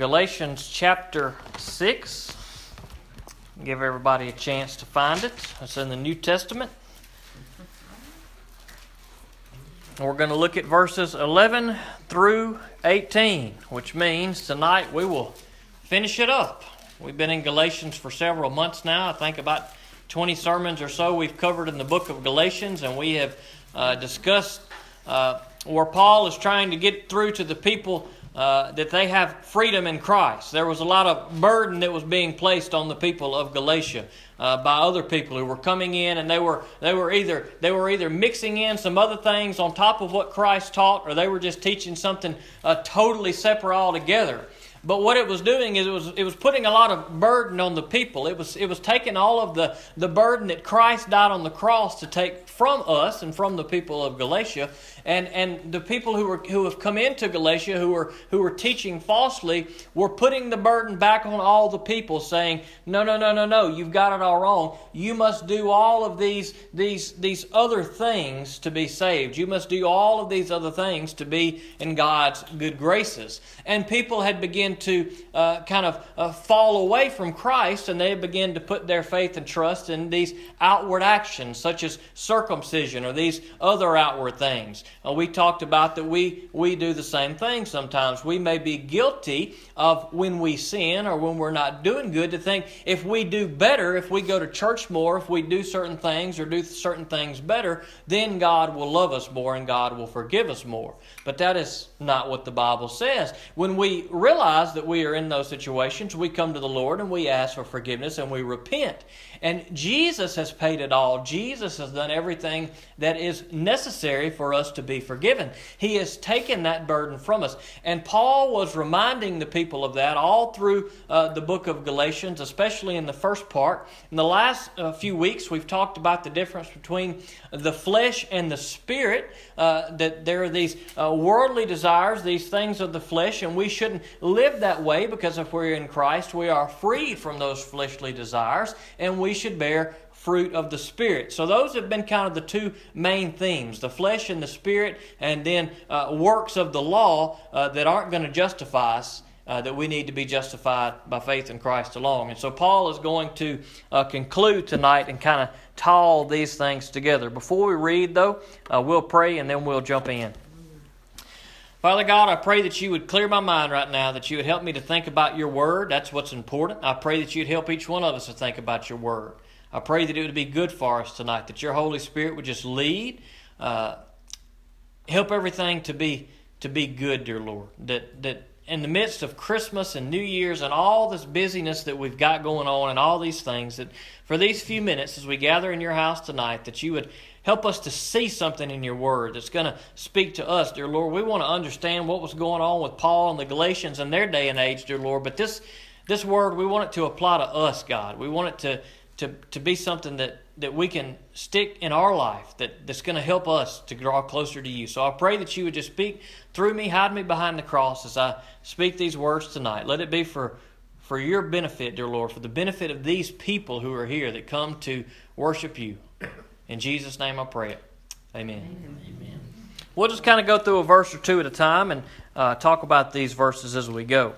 Galatians chapter 6. Give everybody a chance to find it. It's in the New Testament. We're going to look at verses 11 through 18, which means tonight we will finish it up. We've been in Galatians for several months now. I think about 20 sermons or so we've covered in the book of Galatians, and we have uh, discussed uh, where Paul is trying to get through to the people uh, that they have freedom in Christ. There was a lot of burden that was being placed on the people of Galatia uh, by other people who were coming in, and they were they were either they were either mixing in some other things on top of what Christ taught, or they were just teaching something uh, totally separate altogether. But what it was doing is it was it was putting a lot of burden on the people. It was it was taking all of the, the burden that Christ died on the cross to take from us and from the people of Galatia. And and the people who were who have come into Galatia who were who were teaching falsely were putting the burden back on all the people, saying, No, no, no, no, no, you've got it all wrong. You must do all of these these these other things to be saved. You must do all of these other things to be in God's good graces. And people had begun to uh, kind of uh, fall away from Christ and they begin to put their faith and trust in these outward actions, such as circumcision or these other outward things. Uh, we talked about that we, we do the same thing sometimes. We may be guilty of when we sin or when we're not doing good to think if we do better, if we go to church more, if we do certain things or do certain things better, then God will love us more and God will forgive us more. But that is not what the Bible says. When we realize that we are in those situations, we come to the Lord and we ask for forgiveness and we repent. And Jesus has paid it all. Jesus has done everything that is necessary for us to be forgiven. He has taken that burden from us. And Paul was reminding the people of that all through uh, the book of Galatians, especially in the first part. In the last uh, few weeks, we've talked about the difference between the flesh and the spirit, uh, that there are these uh, worldly desires, these things of the flesh, and we shouldn't live that way because if we're in Christ, we are freed from those fleshly desires and we should bear fruit of the Spirit. So, those have been kind of the two main themes the flesh and the Spirit, and then uh, works of the law uh, that aren't going to justify us. Uh, that we need to be justified by faith in Christ alone. And so Paul is going to uh, conclude tonight and kind of tie all these things together. Before we read, though, uh, we'll pray and then we'll jump in. Father God, I pray that you would clear my mind right now, that you would help me to think about your word. That's what's important. I pray that you'd help each one of us to think about your word. I pray that it would be good for us tonight, that your Holy Spirit would just lead, uh, help everything to be to be good, dear Lord. That that in the midst of Christmas and New Year's and all this busyness that we've got going on and all these things, that for these few minutes as we gather in your house tonight, that you would Help us to see something in your word that's going to speak to us, dear Lord. We want to understand what was going on with Paul and the Galatians in their day and age, dear Lord. But this, this word, we want it to apply to us, God. We want it to, to, to be something that, that we can stick in our life that, that's going to help us to draw closer to you. So I pray that you would just speak through me, hide me behind the cross as I speak these words tonight. Let it be for, for your benefit, dear Lord, for the benefit of these people who are here that come to worship you. In Jesus' name I pray it. Amen. Amen. We'll just kind of go through a verse or two at a time and uh, talk about these verses as we go.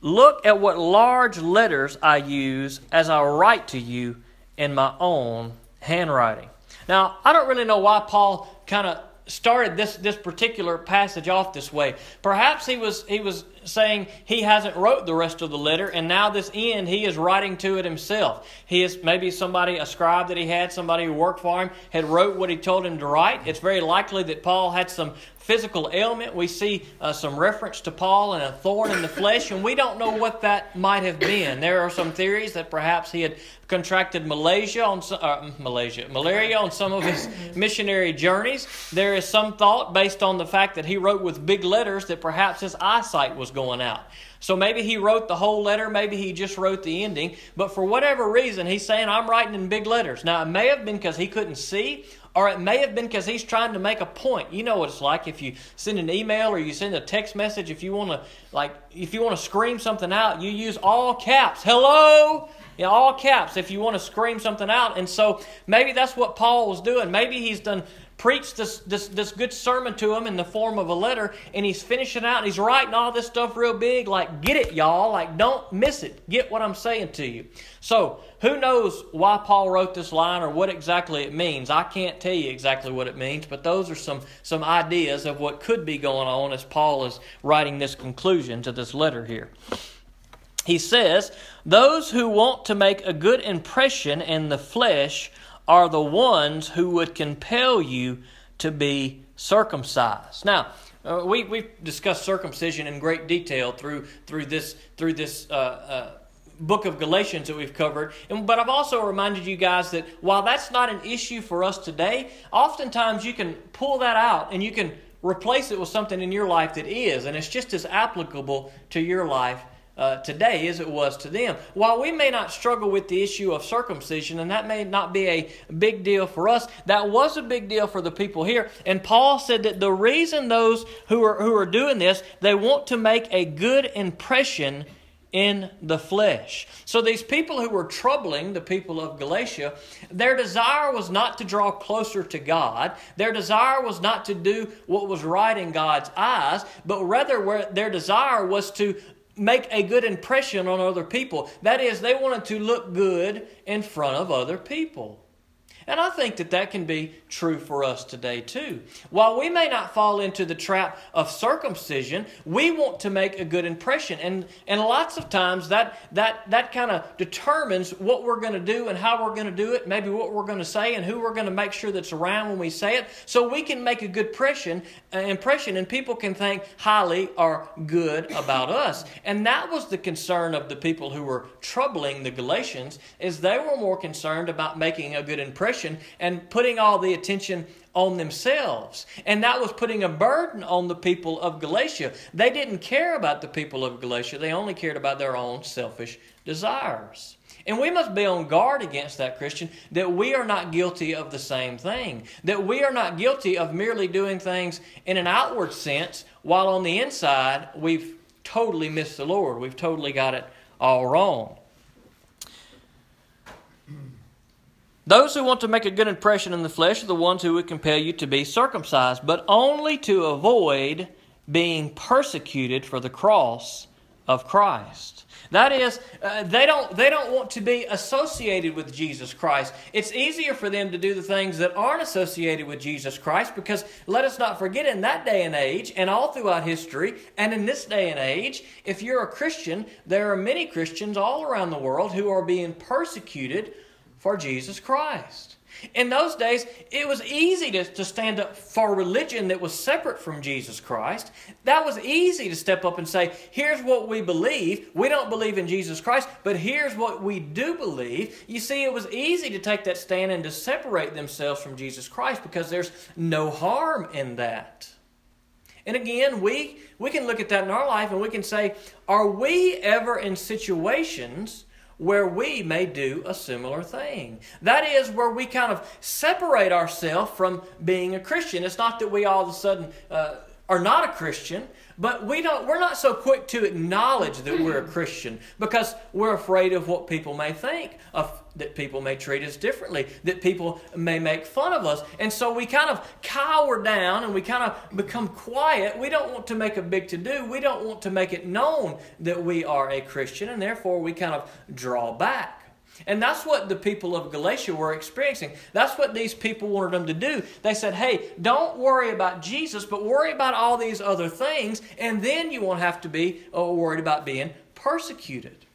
Look at what large letters I use as I write to you in my own handwriting. Now, I don't really know why Paul kind of started this, this particular passage off this way. Perhaps he was, he was saying he hasn't wrote the rest of the letter, and now this end he is writing to it himself. He is maybe somebody, a scribe that he had, somebody who worked for him, had wrote what he told him to write. It's very likely that Paul had some physical ailment. We see uh, some reference to Paul and a thorn in the flesh, and we don't know what that might have been. There are some theories that perhaps he had contracted Malaysia on uh, Malaysia malaria on some of his missionary journeys. There is some thought based on the fact that he wrote with big letters that perhaps his eyesight was going out. So maybe he wrote the whole letter, maybe he just wrote the ending, but for whatever reason, he's saying, I'm writing in big letters. Now, it may have been because he couldn't see, or it may have been because he's trying to make a point. You know what it's like if you send an email or you send a text message. If you want to, like, if you want to scream something out, you use all caps. Hello, in all caps. If you want to scream something out, and so maybe that's what Paul was doing. Maybe he's done preached this, this, this good sermon to them in the form of a letter, and he's finishing out and he's writing all this stuff real big, like, get it, y'all. Like, don't miss it. Get what I'm saying to you. So, who knows why Paul wrote this line or what exactly it means? I can't tell you exactly what it means, but those are some, some ideas of what could be going on as Paul is writing this conclusion to this letter here. He says, Those who want to make a good impression in the flesh are the ones who would compel you to be circumcised. Now, uh, we, we've discussed circumcision in great detail through, through this, through this uh, uh, book of Galatians that we've covered. And, but I've also reminded you guys that while that's not an issue for us today, oftentimes you can pull that out and you can replace it with something in your life that is, and it's just as applicable to your life uh, today as it was to them. While we may not struggle with the issue of circumcision, and that may not be a big deal for us, that was a big deal for the people here. And Paul said that the reason those who are, who are doing this, they want to make a good impression in the flesh. So these people who were troubling the people of Galatia, their desire was not to draw closer to God. Their desire was not to do what was right in God's eyes, but rather their desire was to make a good impression on other people. That is, they wanted to look good in front of other people. And I think that that can be true for us today too. While we may not fall into the trap of circumcision, we want to make a good impression. And, and lots of times that, that, that kind of determines what we're going to do and how we're going to do it, maybe what we're going to say and who we're going to make sure that's around when we say it. So we can make a good impression, uh, impression and people can think highly or good about us. And that was the concern of the people who were troubling the Galatians is they were more concerned about making a good impression and putting all the attention on themselves. And that was putting a burden on the people of Galatia. They didn't care about the people of Galatia, they only cared about their own selfish desires. And we must be on guard against that, Christian, that we are not guilty of the same thing. That we are not guilty of merely doing things in an outward sense, while on the inside we've totally missed the Lord. We've totally got it all wrong. Those who want to make a good impression in the flesh are the ones who would compel you to be circumcised, but only to avoid being persecuted for the cross of Christ. That is, uh, they, don't, they don't want to be associated with Jesus Christ. It's easier for them to do the things that aren't associated with Jesus Christ because let us not forget in that day and age, and all throughout history, and in this day and age, if you're a Christian, there are many Christians all around the world who are being persecuted for Jesus Christ. In those days, it was easy to, to stand up for religion that was separate from Jesus Christ. That was easy to step up and say, here's what we believe. We don't believe in Jesus Christ, but here's what we do believe. You see, it was easy to take that stand and to separate themselves from Jesus Christ because there's no harm in that. And again, we, we can look at that in our life and we can say, are we ever in situations where we may do a similar thing. That is where we kind of separate ourselves from being a Christian. It's not that we all of a sudden uh, are not a Christian, but we don't we're not so quick to acknowledge that we're a mm. Christian because we're afraid of what people may think, of that people may treat us differently, that people may make fun of us. And so we kind of cower down and we kind of become quiet. We don't want to make a big to do. We don't want to make it known that we are a Christian, and therefore we kind of draw back. And that's what the people of Galatia were experiencing. That's what these people wanted them to do. They said, hey, don't worry about Jesus, but worry about all these other things, and then you won't have to be uh, worried about being persecuted.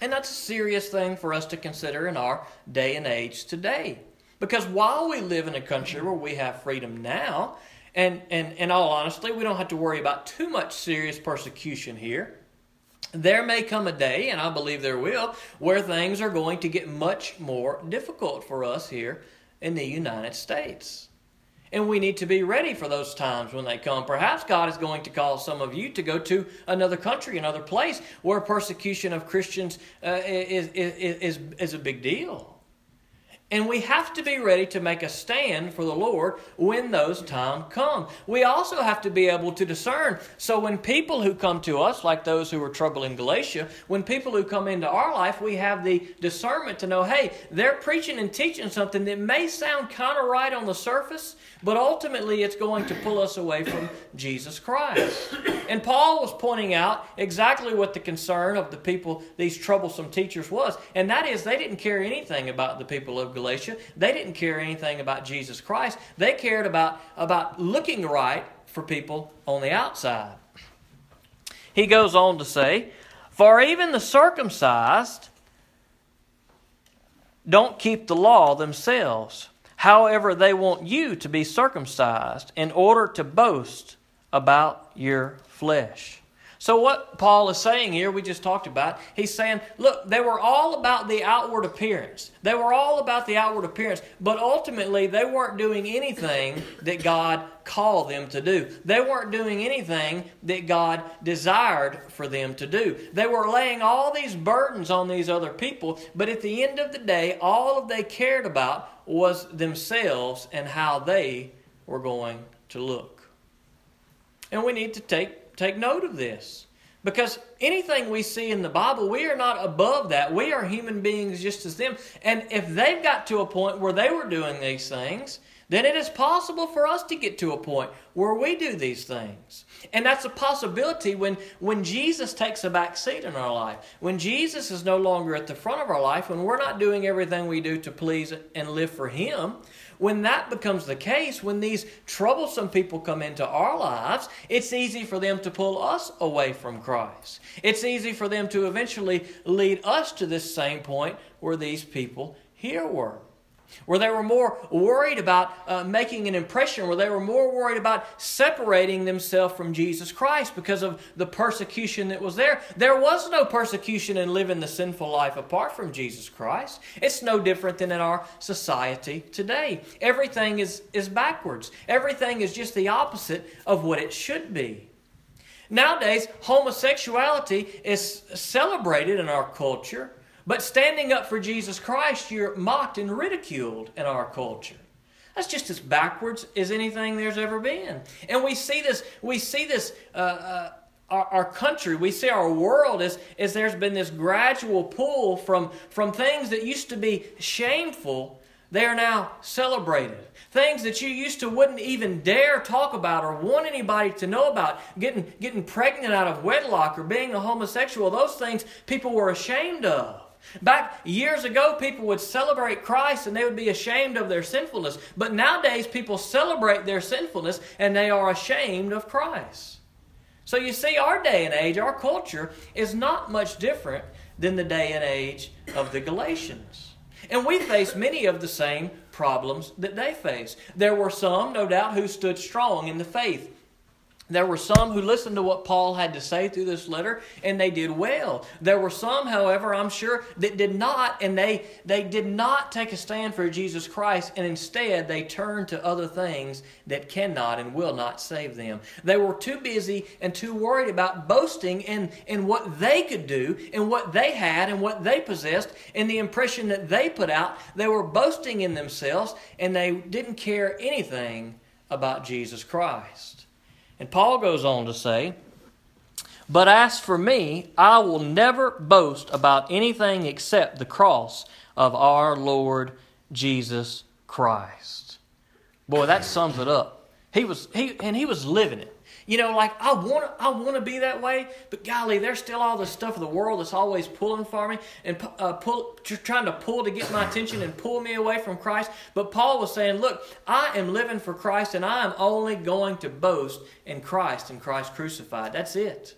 And that's a serious thing for us to consider in our day and age today. Because while we live in a country where we have freedom now, and, and in all honesty, we don't have to worry about too much serious persecution here there may come a day, and I believe there will, where things are going to get much more difficult for us here in the United States. And we need to be ready for those times when they come. Perhaps God is going to call some of you to go to another country, another place where persecution of Christians uh, is, is, is, is a big deal. And we have to be ready to make a stand for the Lord when those times come. We also have to be able to discern. So when people who come to us, like those who were troubled in Galatia, when people who come into our life, we have the discernment to know, hey, they're preaching and teaching something that may sound kind of right on the surface, but ultimately it's going to pull us away from Jesus Christ. And Paul was pointing out exactly what the concern of the people, these troublesome teachers, was. And that is they didn't care anything about the people of Galatia Galatia, they didn't care anything about Jesus Christ. They cared about, about looking right for people on the outside. He goes on to say, For even the circumcised don't keep the law themselves. However, they want you to be circumcised in order to boast about your flesh. So, what Paul is saying here, we just talked about, he's saying, look, they were all about the outward appearance. They were all about the outward appearance, but ultimately they weren't doing anything that God called them to do. They weren't doing anything that God desired for them to do. They were laying all these burdens on these other people, but at the end of the day, all they cared about was themselves and how they were going to look. And we need to take take note of this. Because anything we see in the Bible, we are not above that. We are human beings just as them. And if they've got to a point where they were doing these things, then it is possible for us to get to a point where we do these things. And that's a possibility when, when Jesus takes a back seat in our life. When Jesus is no longer at the front of our life, when we're not doing everything we do to please and live for Him, when that becomes the case, when these troublesome people come into our lives, it's easy for them to pull us away from Christ. It's easy for them to eventually lead us to this same point where these people here were where they were more worried about uh, making an impression, where they were more worried about separating themselves from Jesus Christ because of the persecution that was there. There was no persecution in living the sinful life apart from Jesus Christ. It's no different than in our society today. Everything is, is backwards, everything is just the opposite of what it should be. Nowadays, homosexuality is celebrated in our culture but standing up for Jesus Christ, you're mocked and ridiculed in our culture. That's just as backwards as anything there's ever been. And we see this, we see this, uh, uh, our, our, country, we see our world as, as there's been this gradual pull from, from things that used to be shameful, they are now celebrated. Things that you used to wouldn't even dare talk about or want anybody to know about, getting, getting pregnant out of wedlock or being a homosexual, those things people were ashamed of. Back years ago, people would celebrate Christ and they would be ashamed of their sinfulness. But nowadays, people celebrate their sinfulness and they are ashamed of Christ. So you see, our day and age, our culture, is not much different than the day and age of the Galatians. And we face many of the same problems that they face. There were some, no doubt, who stood strong in the faith there were some who listened to what Paul had to say through this letter and they did well. There were some, however, I'm sure, that did not and they, they did not take a stand for Jesus Christ and instead they turned to other things that cannot and will not save them. They were too busy and too worried about boasting in, in what they could do and what they had and what they possessed and the impression that they put out. They were boasting in themselves and they didn't care anything about Jesus Christ. And Paul goes on to say, But as for me, I will never boast about anything except the cross of our Lord Jesus Christ. Boy, that sums it up. He was he and he was living it. You know, like I want I want to be that way, but golly, there's still all the stuff of the world that's always pulling for me and uh, pull, trying to pull to get my attention and pull me away from Christ. But Paul was saying, look, I am living for Christ, and I am only going to boast in Christ and Christ crucified. That's it.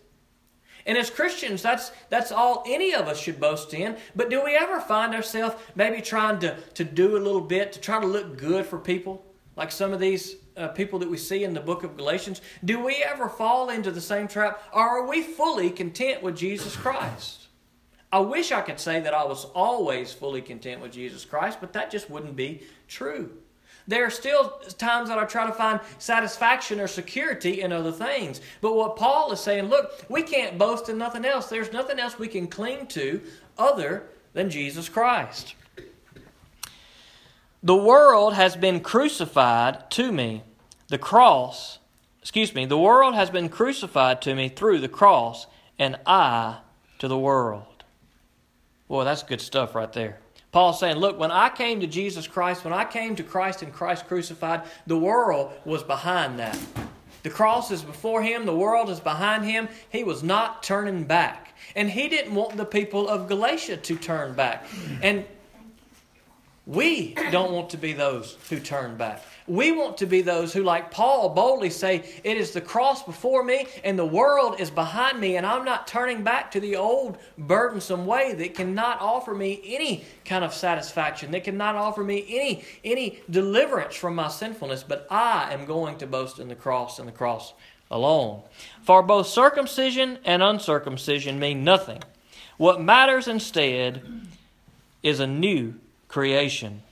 And as Christians, that's, that's all any of us should boast in. But do we ever find ourselves maybe trying to, to do a little bit, to try to look good for people? Like some of these uh, people that we see in the book of Galatians, do we ever fall into the same trap? Or are we fully content with Jesus Christ? I wish I could say that I was always fully content with Jesus Christ, but that just wouldn't be true. There are still times that I try to find satisfaction or security in other things. But what Paul is saying, look, we can't boast in nothing else. There's nothing else we can cling to other than Jesus Christ. The world has been crucified to me. The cross, excuse me, the world has been crucified to me through the cross, and I to the world. Boy, that's good stuff right there. Paul's saying, Look, when I came to Jesus Christ, when I came to Christ and Christ crucified, the world was behind that. The cross is before him, the world is behind him. He was not turning back. And he didn't want the people of Galatia to turn back. And we don't want to be those who turn back. We want to be those who, like Paul, boldly say, It is the cross before me, and the world is behind me, and I'm not turning back to the old burdensome way that cannot offer me any kind of satisfaction, that cannot offer me any, any deliverance from my sinfulness, but I am going to boast in the cross and the cross alone. For both circumcision and uncircumcision mean nothing. What matters instead is a new creation.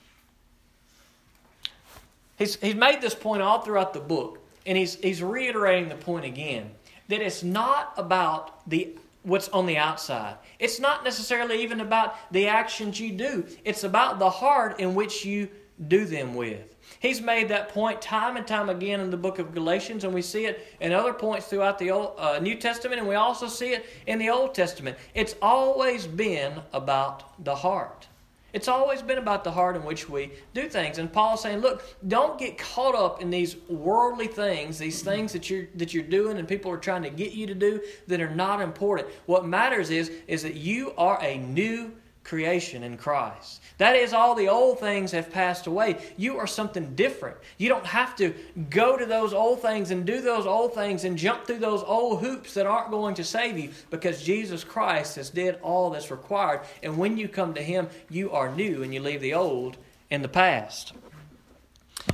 He's, he's made this point all throughout the book, and he's, he's reiterating the point again that it's not about the what's on the outside. It's not necessarily even about the actions you do. It's about the heart in which you do them with. He's made that point time and time again in the book of Galatians, and we see it in other points throughout the Old, uh, New Testament, and we also see it in the Old Testament. It's always been about the heart. It's always been about the heart in which we do things. And Paul's saying, look, don't get caught up in these worldly things, these things that you're that you're doing and people are trying to get you to do that are not important. What matters is is that you are a new creation in Christ. That is, all the old things have passed away. You are something different. You don't have to go to those old things and do those old things and jump through those old hoops that aren't going to save you because Jesus Christ has did all that's required. And when you come to Him, you are new and you leave the old in the past.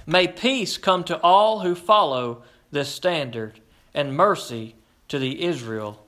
May peace come to all who follow this standard and mercy to the Israel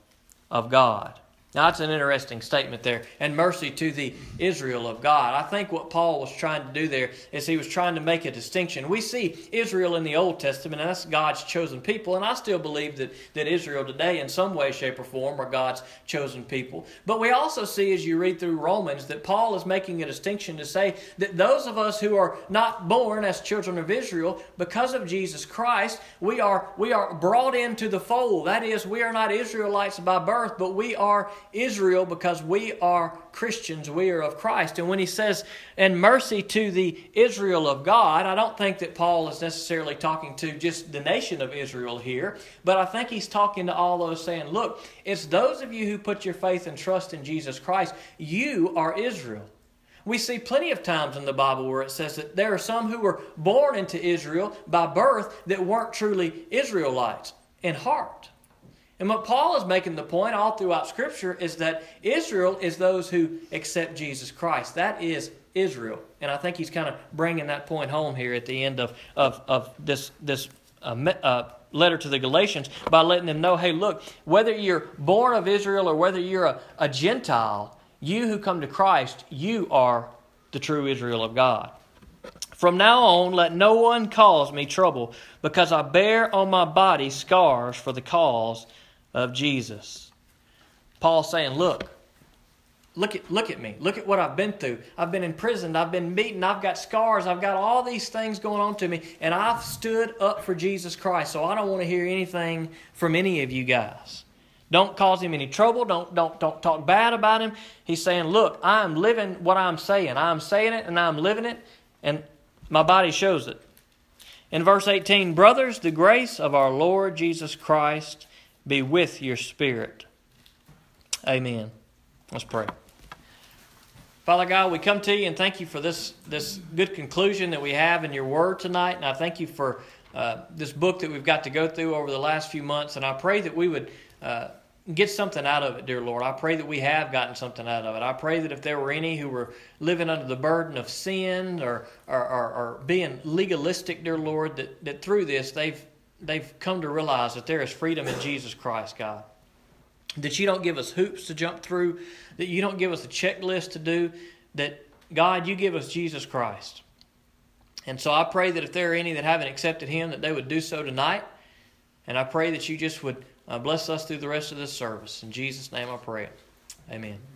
of God. Now, that's an interesting statement there. And mercy to the Israel of God. I think what Paul was trying to do there is he was trying to make a distinction. We see Israel in the Old Testament, and that's God's chosen people. And I still believe that, that Israel today, in some way, shape, or form, are God's chosen people. But we also see, as you read through Romans, that Paul is making a distinction to say that those of us who are not born as children of Israel, because of Jesus Christ, we are, we are brought into the fold. That is, we are not Israelites by birth, but we are Israel because we are Christians, we are of Christ. And when he says, and mercy to the Israel of God, I don't think that Paul is necessarily talking to just the nation of Israel here, but I think he's talking to all those saying, look, it's those of you who put your faith and trust in Jesus Christ, you are Israel. We see plenty of times in the Bible where it says that there are some who were born into Israel by birth that weren't truly Israelites in heart. And what Paul is making the point all throughout Scripture is that Israel is those who accept Jesus Christ. That is Israel. And I think he's kind of bringing that point home here at the end of, of, of this, this uh, uh, letter to the Galatians by letting them know hey, look, whether you're born of Israel or whether you're a, a Gentile, you who come to Christ, you are the true Israel of God. From now on, let no one cause me trouble, because I bear on my body scars for the cause of Jesus. Paul saying, Look, look at, look at me. Look at what I've been through. I've been imprisoned. I've been beaten. I've got scars. I've got all these things going on to me. And I've stood up for Jesus Christ. So I don't want to hear anything from any of you guys. Don't cause him any trouble. Don't, don't, don't talk bad about him. He's saying, Look, I'm living what I'm saying. I'm saying it and I'm living it. And my body shows it. In verse 18, Brothers, the grace of our Lord Jesus Christ be with your spirit. Amen. Let's pray. Father God, we come to you and thank you for this, this good conclusion that we have in your word tonight. And I thank you for uh, this book that we've got to go through over the last few months. And I pray that we would uh, get something out of it, dear Lord. I pray that we have gotten something out of it. I pray that if there were any who were living under the burden of sin or, or, or, or being legalistic, dear Lord, that, that through this they've they've come to realize that there is freedom in Jesus Christ, God. That you don't give us hoops to jump through, that you don't give us a checklist to do, that God, you give us Jesus Christ. And so I pray that if there are any that haven't accepted Him, that they would do so tonight. And I pray that you just would uh, bless us through the rest of this service. In Jesus' name I pray. Amen.